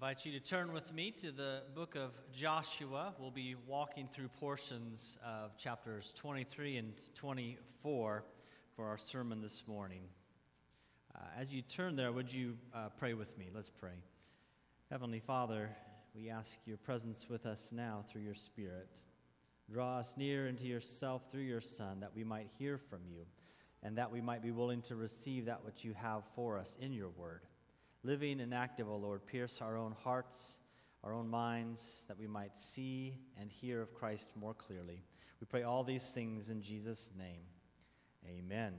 invite you to turn with me to the book of Joshua. We'll be walking through portions of chapters 23 and 24 for our sermon this morning. Uh, as you turn there, would you uh, pray with me? Let's pray. Heavenly Father, we ask your presence with us now through your Spirit. Draw us near into yourself through your Son, that we might hear from you, and that we might be willing to receive that which you have for us in your word living and active, O Lord. Pierce our own hearts, our own minds, that we might see and hear of Christ more clearly. We pray all these things in Jesus' name. Amen.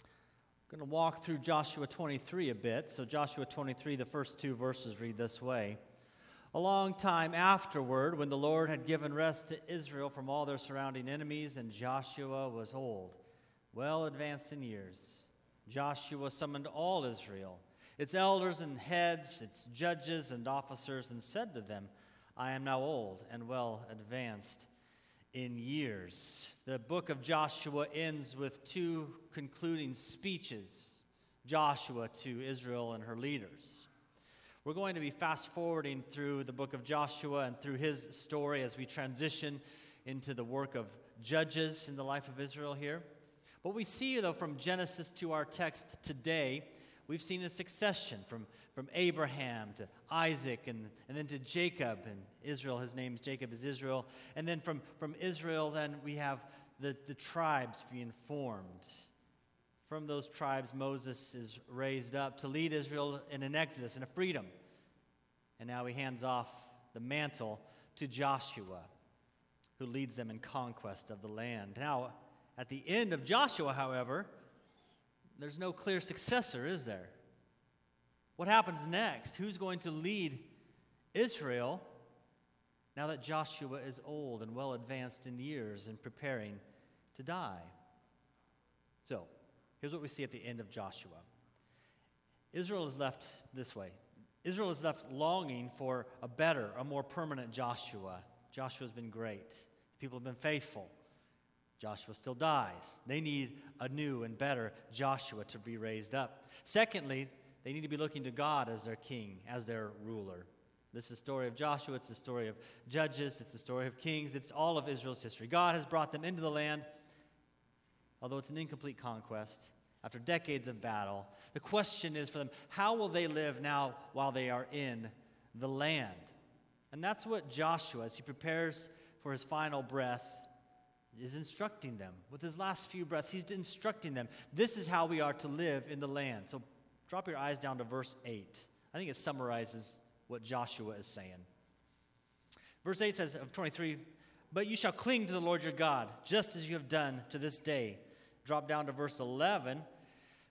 I'm going to walk through Joshua 23 a bit. So, Joshua 23, the first two verses read this way. A long time afterward, when the Lord had given rest to Israel from all their surrounding enemies, and Joshua was old, well advanced in years, Joshua summoned all Israel its elders and heads, its judges and officers, and said to them, I am now old and well advanced in years. The book of Joshua ends with two concluding speeches Joshua to Israel and her leaders. We're going to be fast forwarding through the book of Joshua and through his story as we transition into the work of judges in the life of Israel here. What we see, though, from Genesis to our text today we've seen a succession from, from Abraham to Isaac and, and then to Jacob. And Israel, his name is Jacob is Israel. And then from, from Israel, then we have the, the tribes being formed. From those tribes, Moses is raised up to lead Israel in an exodus, and a freedom. And now he hands off the mantle to Joshua, who leads them in conquest of the land. Now, at the end of Joshua, however, there's no clear successor, is there? What happens next? Who's going to lead Israel now that Joshua is old and well advanced in years and preparing to die? So, here's what we see at the end of Joshua Israel is left this way. Israel is left longing for a better, a more permanent Joshua. Joshua's been great. The people have been faithful. Joshua still dies. They need a new and better Joshua to be raised up. Secondly, they need to be looking to God as their king, as their ruler. This is the story of Joshua, it's the story of judges, it's the story of kings, it's all of Israel's history. God has brought them into the land, although it's an incomplete conquest, after decades of battle. The question is for them how will they live now while they are in the land? And that's what Joshua, as he prepares for his final breath, is instructing them. With his last few breaths, he's instructing them. This is how we are to live in the land. So drop your eyes down to verse 8. I think it summarizes what Joshua is saying. Verse 8 says of 23, But you shall cling to the Lord your God, just as you have done to this day. Drop down to verse 11.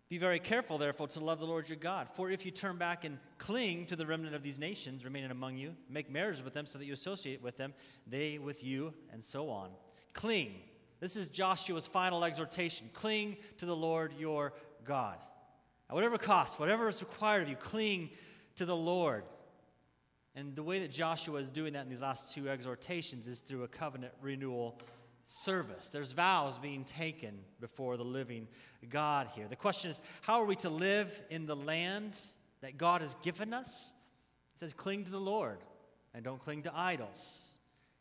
Be very careful, therefore, to love the Lord your God. For if you turn back and cling to the remnant of these nations remaining among you, make marriages with them so that you associate with them, they with you, and so on. Cling. This is Joshua's final exhortation. Cling to the Lord your God. At whatever cost, whatever is required of you, cling to the Lord. And the way that Joshua is doing that in these last two exhortations is through a covenant renewal service. There's vows being taken before the living God here. The question is how are we to live in the land that God has given us? It says, cling to the Lord and don't cling to idols.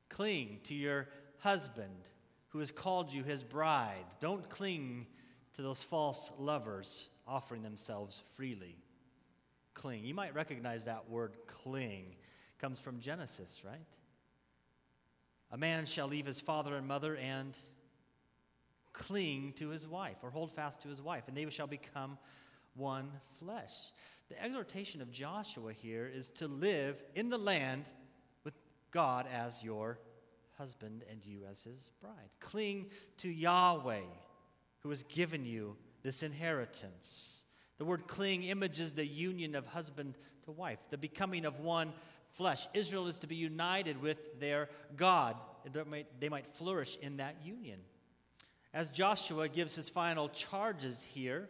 Cling to your husband who has called you his bride. Don't cling to those false lovers offering themselves freely. Cling. You might recognize that word cling. It comes from Genesis, right? A man shall leave his father and mother and cling to his wife or hold fast to his wife, and they shall become one flesh. The exhortation of Joshua here is to live in the land with God as your husband and you as his bride. Cling to Yahweh, who has given you this inheritance. The word cling images the union of husband to wife, the becoming of one flesh. Israel is to be united with their God. They might flourish in that union. As Joshua gives his final charges here,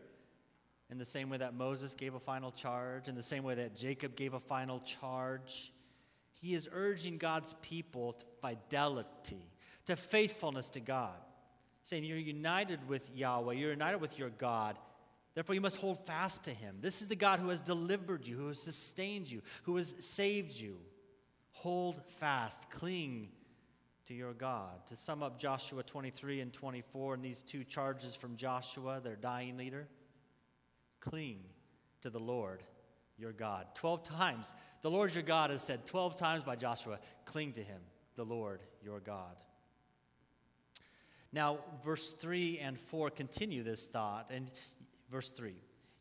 in the same way that Moses gave a final charge, in the same way that Jacob gave a final charge, he is urging God's people to fidelity, to faithfulness to God, saying, You're united with Yahweh, you're united with your God. Therefore, you must hold fast to him. This is the God who has delivered you, who has sustained you, who has saved you. Hold fast, cling to your God. To sum up Joshua 23 and 24 and these two charges from Joshua, their dying leader, cling to the Lord your God. 12 times, the Lord your God is said 12 times by Joshua, cling to him, the Lord your God. Now, verse 3 and 4 continue this thought. And verse 3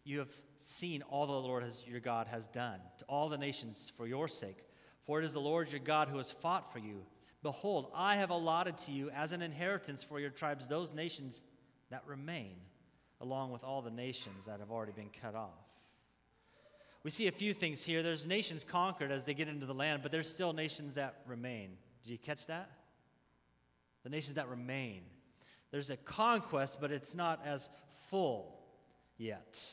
You have seen all the Lord has, your God has done to all the nations for your sake. For it is the Lord your God who has fought for you. Behold, I have allotted to you as an inheritance for your tribes those nations that remain, along with all the nations that have already been cut off. We see a few things here. There's nations conquered as they get into the land, but there's still nations that remain. Did you catch that? The nations that remain. There's a conquest, but it's not as full yet.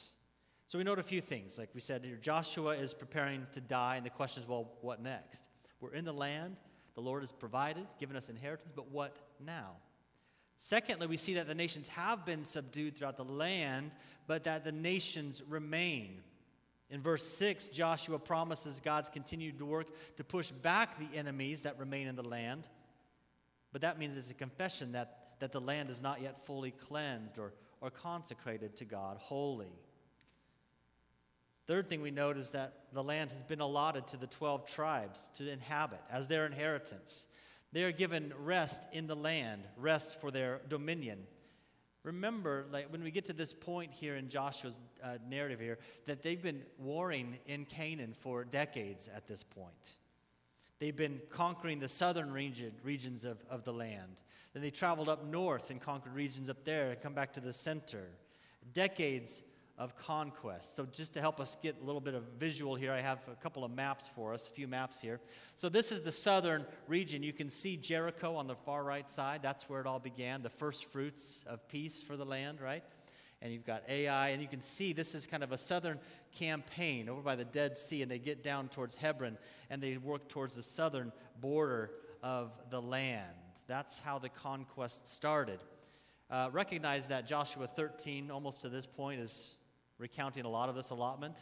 So we note a few things. Like we said, Joshua is preparing to die, and the question is, well, what next? We're in the land. The Lord has provided, given us inheritance, but what now? Secondly, we see that the nations have been subdued throughout the land, but that the nations remain. In verse 6, Joshua promises God's continued work to push back the enemies that remain in the land. But that means it's a confession that that the land is not yet fully cleansed or, or consecrated to God holy. Third thing we note is that the land has been allotted to the 12 tribes to inhabit as their inheritance. They are given rest in the land, rest for their dominion. Remember, like when we get to this point here in Joshua's uh, narrative here, that they've been warring in Canaan for decades at this point. They've been conquering the southern region, regions of, of the land. Then they traveled up north and conquered regions up there and come back to the center. Decades of conquest. So, just to help us get a little bit of visual here, I have a couple of maps for us, a few maps here. So, this is the southern region. You can see Jericho on the far right side. That's where it all began, the first fruits of peace for the land, right? and you've got Ai, and you can see this is kind of a southern campaign over by the Dead Sea, and they get down towards Hebron and they work towards the southern border of the land. That's how the conquest started. Uh, recognize that Joshua 13, almost to this point, is recounting a lot of this allotment.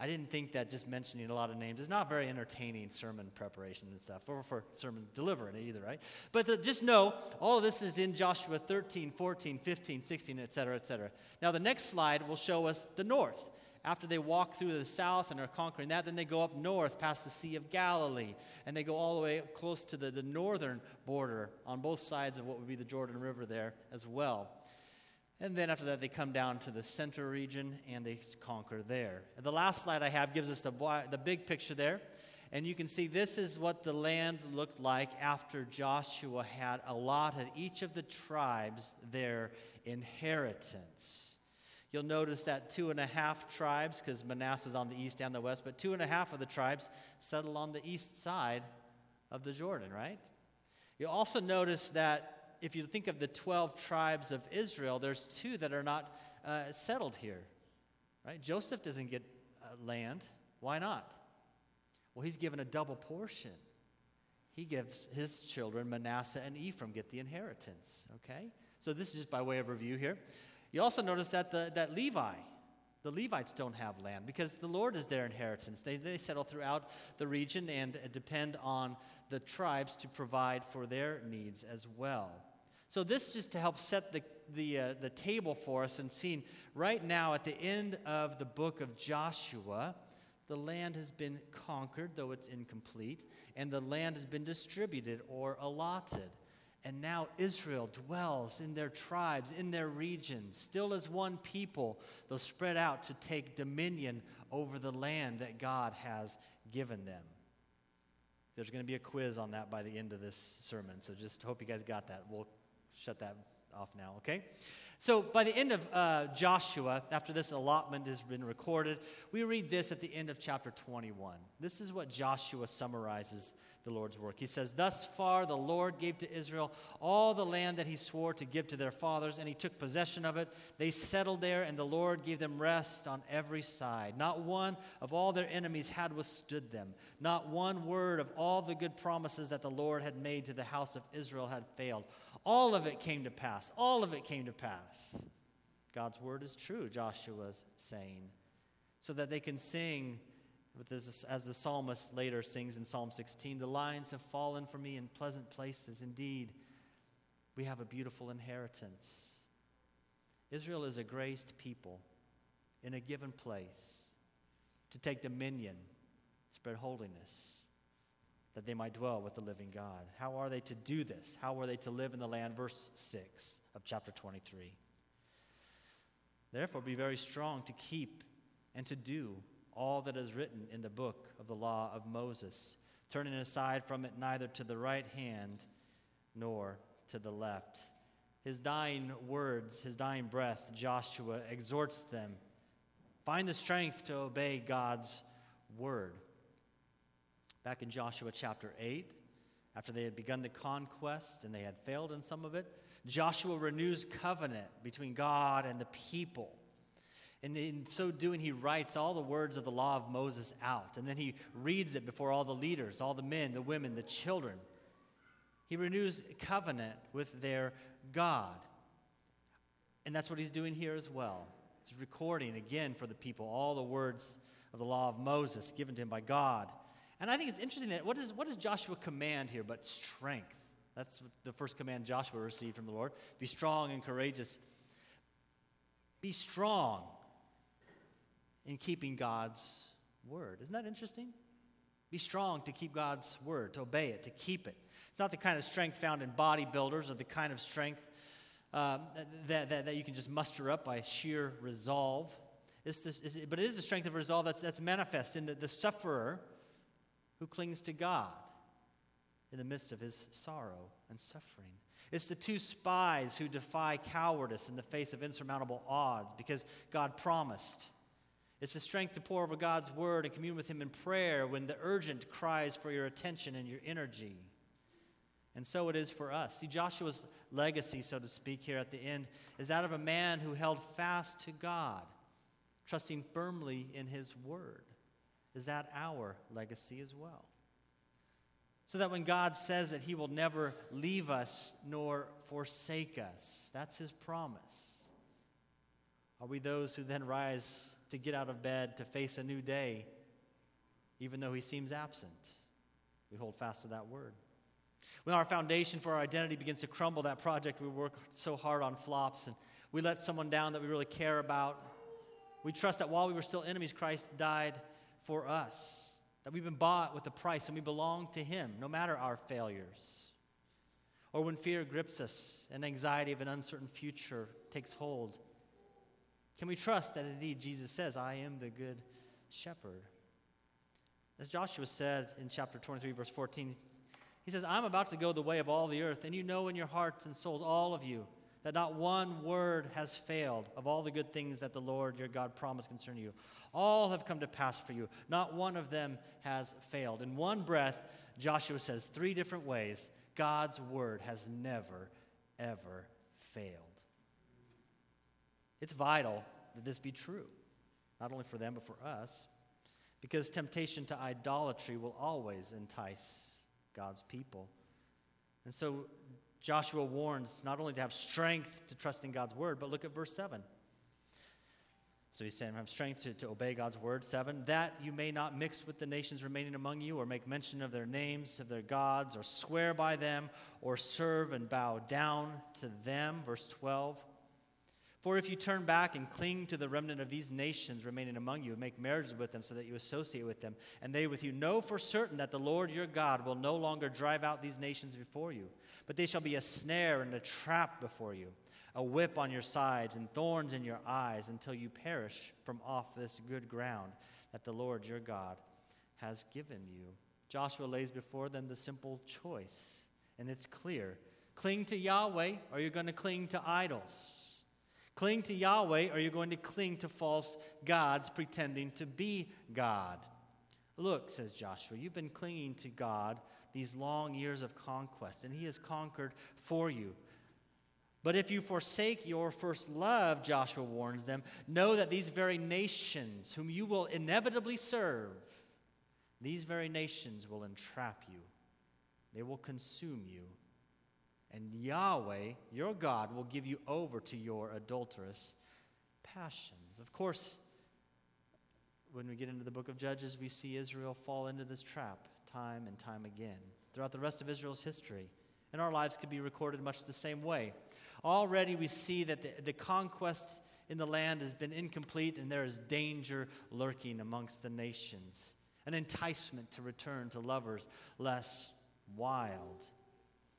I didn't think that just mentioning a lot of names is not very entertaining sermon preparation and stuff, or for sermon delivering either, right? But the, just know all of this is in Joshua 13, 14, 15, 16, etc., etc. Now, the next slide will show us the north. After they walk through the south and are conquering that, then they go up north past the Sea of Galilee, and they go all the way close to the, the northern border on both sides of what would be the Jordan River there as well. And then after that, they come down to the center region and they conquer there. And the last slide I have gives us the, the big picture there. And you can see this is what the land looked like after Joshua had allotted each of the tribes their inheritance. You'll notice that two and a half tribes, because Manasseh's on the east and the west, but two and a half of the tribes settle on the east side of the Jordan, right? You'll also notice that if you think of the 12 tribes of Israel, there's two that are not uh, settled here. Right? Joseph doesn't get uh, land. Why not? Well, he's given a double portion. He gives his children, Manasseh and Ephraim, get the inheritance. Okay? So this is just by way of review here. You also notice that, the, that Levi, the Levites don't have land because the Lord is their inheritance. They, they settle throughout the region and depend on the tribes to provide for their needs as well. So, this is just to help set the, the, uh, the table for us and seeing right now at the end of the book of Joshua, the land has been conquered, though it's incomplete, and the land has been distributed or allotted. And now Israel dwells in their tribes, in their regions, still as one people, though spread out to take dominion over the land that God has given them. There's going to be a quiz on that by the end of this sermon, so just hope you guys got that. We'll shut that off now, okay? So by the end of uh, Joshua, after this allotment has been recorded, we read this at the end of chapter 21. This is what Joshua summarizes the Lord's work. He says, Thus far the Lord gave to Israel all the land that he swore to give to their fathers, and he took possession of it. They settled there, and the Lord gave them rest on every side. Not one of all their enemies had withstood them. Not one word of all the good promises that the Lord had made to the house of Israel had failed. All of it came to pass. All of it came to pass. God's word is true, Joshua's saying, so that they can sing this, as the psalmist later sings in Psalm 16 The lines have fallen for me in pleasant places. Indeed, we have a beautiful inheritance. Israel is a graced people in a given place to take dominion, spread holiness, that they might dwell with the living God. How are they to do this? How are they to live in the land? Verse 6 of chapter 23. Therefore, be very strong to keep and to do all that is written in the book of the law of Moses, turning aside from it neither to the right hand nor to the left. His dying words, his dying breath, Joshua exhorts them find the strength to obey God's word. Back in Joshua chapter 8, after they had begun the conquest and they had failed in some of it, Joshua renews covenant between God and the people. And in so doing, he writes all the words of the law of Moses out. And then he reads it before all the leaders, all the men, the women, the children. He renews covenant with their God. And that's what he's doing here as well. He's recording again for the people all the words of the law of Moses given to him by God. And I think it's interesting that what, is, what does Joshua command here but strength? That's the first command Joshua received from the Lord. Be strong and courageous. Be strong in keeping God's word. Isn't that interesting? Be strong to keep God's word, to obey it, to keep it. It's not the kind of strength found in bodybuilders or the kind of strength um, that, that, that you can just muster up by sheer resolve. It's this, it's, but it is a strength of resolve that's, that's manifest in the, the sufferer who clings to God in the midst of his sorrow and suffering. It's the two spies who defy cowardice in the face of insurmountable odds because God promised. It's the strength to pore over God's word and commune with Him in prayer when the urgent cries for your attention and your energy. And so it is for us. See, Joshua's legacy, so to speak, here at the end, is that of a man who held fast to God, trusting firmly in His word. Is that our legacy as well? So that when God says that He will never leave us nor forsake us, that's His promise. Are we those who then rise to get out of bed to face a new day, even though he seems absent. We hold fast to that word. When our foundation for our identity begins to crumble, that project we work so hard on flops, and we let someone down that we really care about, we trust that while we were still enemies, Christ died for us, that we've been bought with a price and we belong to Him, no matter our failures. Or when fear grips us and anxiety of an uncertain future takes hold, can we trust that indeed Jesus says, I am the good shepherd? As Joshua said in chapter 23, verse 14, he says, I'm about to go the way of all the earth, and you know in your hearts and souls, all of you, that not one word has failed of all the good things that the Lord your God promised concerning you. All have come to pass for you. Not one of them has failed. In one breath, Joshua says three different ways God's word has never, ever failed. It's vital that this be true, not only for them, but for us, because temptation to idolatry will always entice God's people. And so Joshua warns not only to have strength to trust in God's word, but look at verse 7. So he's saying, have strength to, to obey God's word. Seven, that you may not mix with the nations remaining among you, or make mention of their names, of their gods, or swear by them, or serve and bow down to them. Verse 12. For if you turn back and cling to the remnant of these nations remaining among you, make marriages with them so that you associate with them, and they with you, know for certain that the Lord your God will no longer drive out these nations before you, but they shall be a snare and a trap before you, a whip on your sides and thorns in your eyes, until you perish from off this good ground that the Lord your God has given you. Joshua lays before them the simple choice, and it's clear cling to Yahweh, or you're going to cling to idols. Cling to Yahweh, or you're going to cling to false gods pretending to be God. Look, says Joshua, you've been clinging to God these long years of conquest, and He has conquered for you. But if you forsake your first love, Joshua warns them, know that these very nations, whom you will inevitably serve, these very nations will entrap you. They will consume you and Yahweh, your God, will give you over to your adulterous passions. Of course, when we get into the book of Judges, we see Israel fall into this trap time and time again throughout the rest of Israel's history. And our lives could be recorded much the same way. Already we see that the, the conquest in the land has been incomplete and there is danger lurking amongst the nations, an enticement to return to lovers less wild.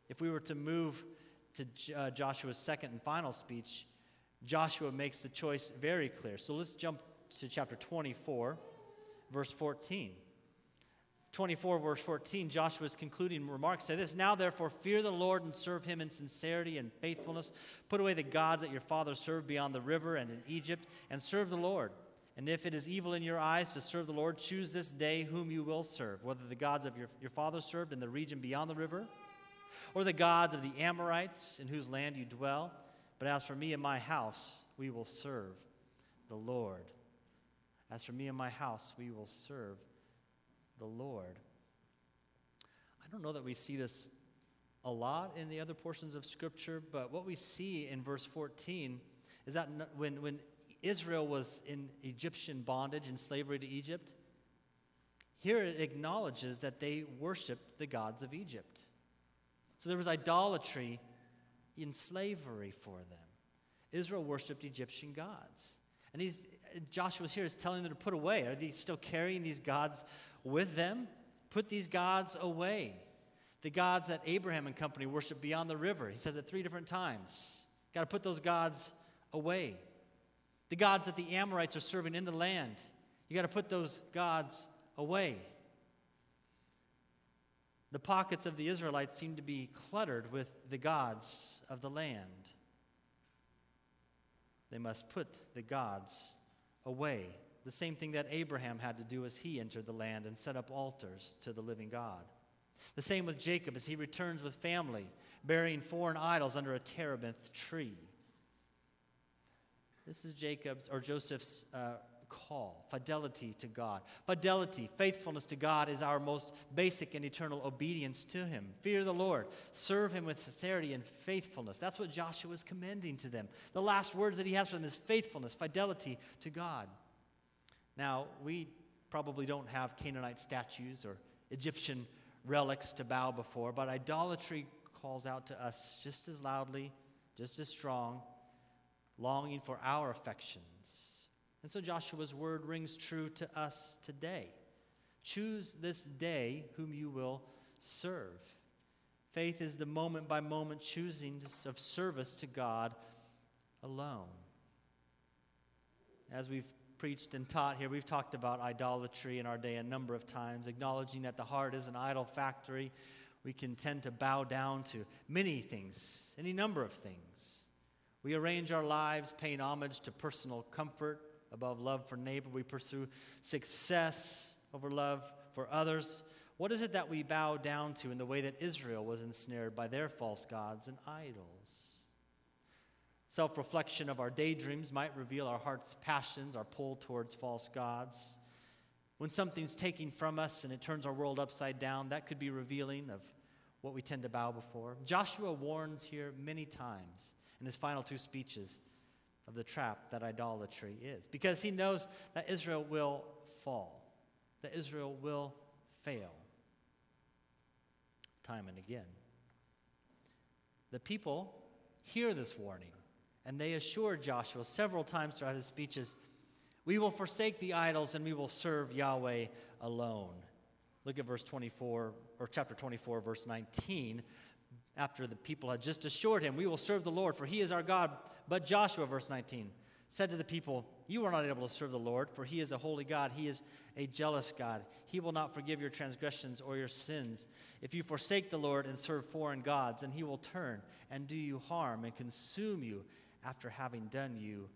If we were to move to uh, Joshua's second and final speech, Joshua makes the choice very clear. So let's jump to chapter 24, verse 14. 24, verse 14, Joshua's concluding remarks say this Now therefore, fear the Lord and serve him in sincerity and faithfulness. Put away the gods that your fathers served beyond the river and in Egypt, and serve the Lord. And if it is evil in your eyes to serve the Lord, choose this day whom you will serve, whether the gods of your, your fathers served in the region beyond the river, or the gods of the Amorites in whose land you dwell. But as for me and my house, we will serve the Lord. As for me and my house, we will serve the Lord. I don't know that we see this a lot in the other portions of Scripture, but what we see in verse 14 is that when, when Israel was in Egyptian bondage and slavery to Egypt, here it acknowledges that they worshiped the gods of Egypt. So there was idolatry in slavery for them. Israel worshiped Egyptian gods. And he's, Joshua's here is telling them to put away. Are they still carrying these gods with them? Put these gods away. The gods that Abraham and company worshiped beyond the river. He says it three different times. Got to put those gods away. The gods that the Amorites are serving in the land. You got to put those gods away. The pockets of the Israelites seem to be cluttered with the gods of the land. They must put the gods away. The same thing that Abraham had to do as he entered the land and set up altars to the living God. The same with Jacob as he returns with family, burying foreign idols under a terebinth tree. This is Jacob's or Joseph's uh, call fidelity to God. Fidelity, faithfulness to God is our most basic and eternal obedience to Him. Fear the Lord, serve Him with sincerity and faithfulness. That's what Joshua is commending to them. The last words that he has for them is faithfulness, fidelity to God. Now, we probably don't have Canaanite statues or Egyptian relics to bow before, but idolatry calls out to us just as loudly, just as strong, longing for our affections and so Joshua's word rings true to us today. Choose this day whom you will serve. Faith is the moment by moment choosing of service to God alone. As we've preached and taught here, we've talked about idolatry in our day a number of times, acknowledging that the heart is an idol factory. We can tend to bow down to many things, any number of things. We arrange our lives paying homage to personal comfort, above love for neighbor. We pursue success over love for others. What is it that we bow down to in the way that Israel was ensnared by their false gods and idols? Self reflection of our daydreams might reveal our heart's passions, our pull towards false gods. When something's taken from us and it turns our world upside down, that could be revealing of what we tend to bow before. Joshua warns here many times in his final two speeches of the trap that idolatry is. Because he knows that Israel will fall, that Israel will fail time and again. The people hear this warning, and they assure Joshua several times throughout his speeches we will forsake the idols and we will serve Yahweh alone. Look at verse 24, or chapter 24, verse 19 after the people had just assured him, We will serve the Lord, for he is our God. But Joshua, verse 19, said to the people, You are not able to serve the Lord, for he is a holy God. He is a jealous God. He will not forgive your transgressions or your sins. If you forsake the Lord and serve foreign gods, then he will turn and do you harm and consume you after having done you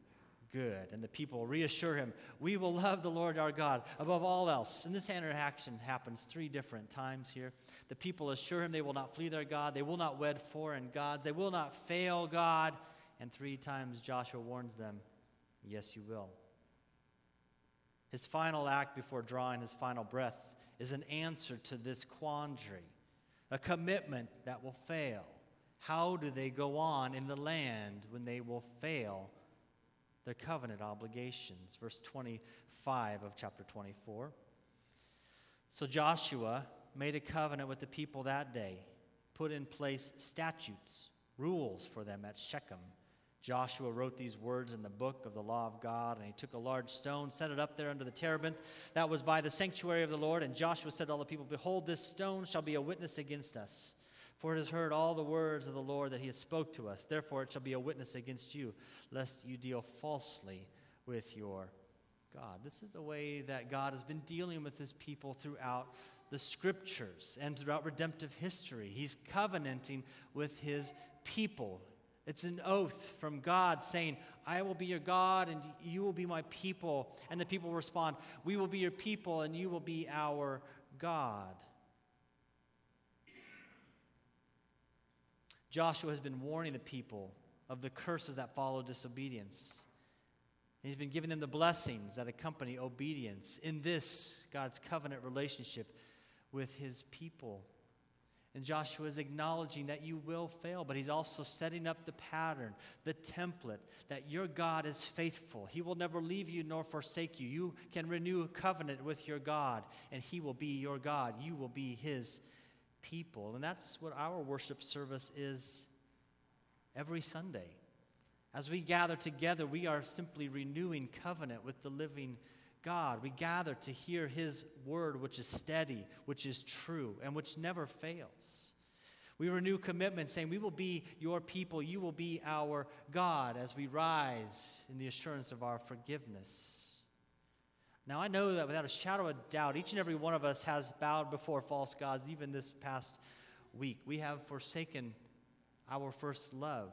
good. And the people reassure him, We will love the Lord our God above all else. And this interaction happens three different times here. The people assure him they will not flee their God, they will not wed foreign gods, they will not fail God. And three times Joshua warns them, Yes, you will. His final act before drawing his final breath is an answer to this quandary, a commitment that will fail. How do they go on in the land when they will fail their covenant obligations. Verse 25 of chapter 24. So Joshua made a covenant with the people that day, put in place statutes, rules for them at Shechem. Joshua wrote these words in the book of the law of God, and he took a large stone, set it up there under the terebinth that was by the sanctuary of the Lord. And Joshua said to all the people, Behold, this stone shall be a witness against us. For it has heard all the words of the Lord that he has spoke to us. Therefore it shall be a witness against you, lest you deal falsely with your God. This is the way that God has been dealing with his people throughout the scriptures and throughout redemptive history. He's covenanting with his people. It's an oath from God saying, I will be your God and you will be my people. And the people respond, We will be your people and you will be our God. Joshua has been warning the people of the curses that follow disobedience. he's been giving them the blessings that accompany obedience in this God's covenant relationship with his people. And Joshua is acknowledging that you will fail, but he's also setting up the pattern, the template, that your God is faithful. He will never leave you nor forsake you. You can renew a covenant with your God, and he will be your God. You will be his people. And that's what our worship service is every Sunday. As we gather together, we are simply renewing covenant with the living God. We gather to hear His word, which is steady, which is true, and which never fails. We renew commitment, saying, We will be your people, you will be our God, as we rise in the assurance of our forgiveness. Now, I know that without a shadow of doubt, each and every one of us has bowed before false gods, even this past week. We have forsaken our first love,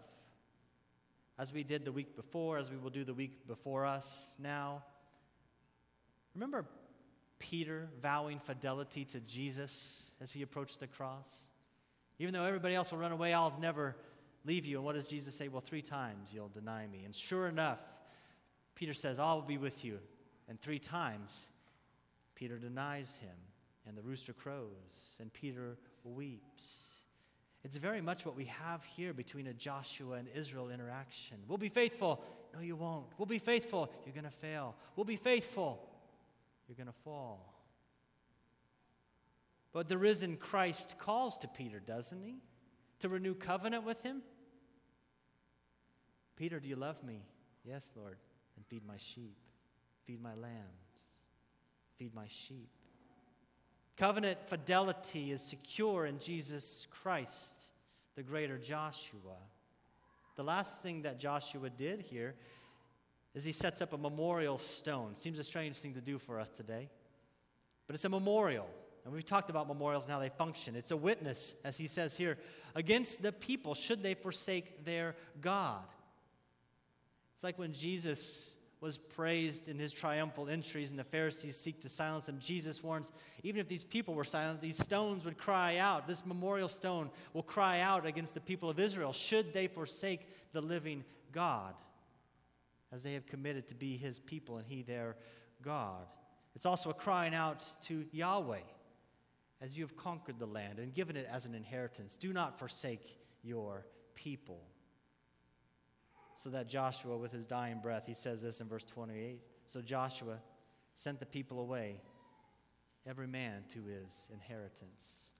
as we did the week before, as we will do the week before us now. Remember Peter vowing fidelity to Jesus as he approached the cross? Even though everybody else will run away, I'll never leave you. And what does Jesus say? Well, three times you'll deny me. And sure enough, Peter says, I'll be with you and three times, Peter denies him, and the rooster crows, and Peter weeps. It's very much what we have here between a Joshua and Israel interaction. We'll be faithful. No, you won't. We'll be faithful. You're going to fail. We'll be faithful. You're going to fall. But the risen Christ calls to Peter, doesn't he? To renew covenant with him? Peter, do you love me? Yes, Lord. And feed my sheep. Feed my lambs, feed my sheep. Covenant fidelity is secure in Jesus Christ, the greater Joshua. The last thing that Joshua did here is he sets up a memorial stone. Seems a strange thing to do for us today, but it's a memorial. And we've talked about memorials and how they function. It's a witness, as he says here, against the people should they forsake their God. It's like when Jesus was praised in his triumphal entries, and the Pharisees seek to silence him. Jesus warns even if these people were silent, these stones would cry out. This memorial stone will cry out against the people of Israel should they forsake the living God, as they have committed to be his people and he their God. It's also a crying out to Yahweh as you have conquered the land and given it as an inheritance. Do not forsake your people so that Joshua, with his dying breath, he says this in verse 28 So Joshua sent the people away, every man to his inheritance.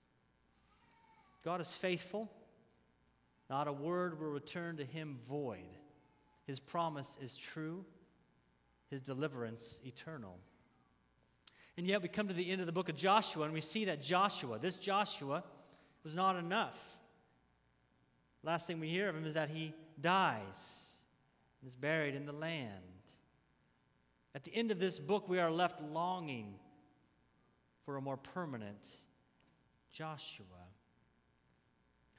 God is faithful. Not a word will return to him void. His promise is true, his deliverance eternal. And yet we come to the end of the book of Joshua and we see that Joshua, this Joshua, was not enough. Last thing we hear of him is that he dies and is buried in the land. At the end of this book, we are left longing for a more permanent Joshua.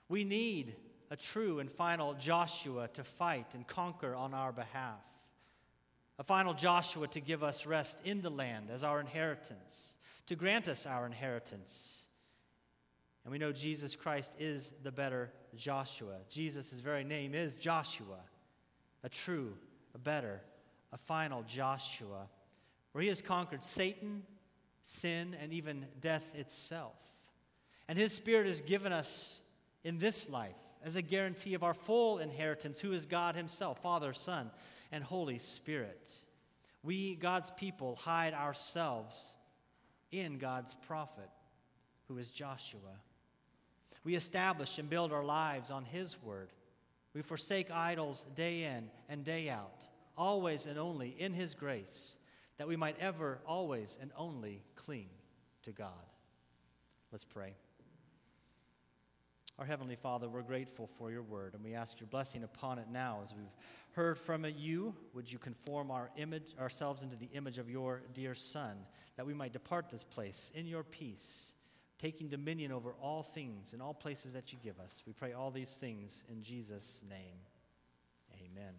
We need a true and final Joshua to fight and conquer on our behalf. A final Joshua to give us rest in the land as our inheritance, to grant us our inheritance. And we know Jesus Christ is the better Joshua. Jesus' very name is Joshua a true, a better, a final Joshua, where he has conquered Satan, sin, and even death itself. And his spirit is given us in this life as a guarantee of our full inheritance, who is God himself, Father, Son, and Holy Spirit. We, God's people, hide ourselves in God's prophet, who is Joshua. We establish and build our lives on His word. We forsake idols day in and day out, always and only in His grace, that we might ever, always, and only cling to God. Let's pray. Our Heavenly Father, we're grateful for your word, and we ask your blessing upon it now as we've heard from it. You, would you conform our image, ourselves into the image of your dear Son, that we might depart this place in your peace, taking dominion over all things and all places that you give us. We pray all these things in Jesus' name. Amen.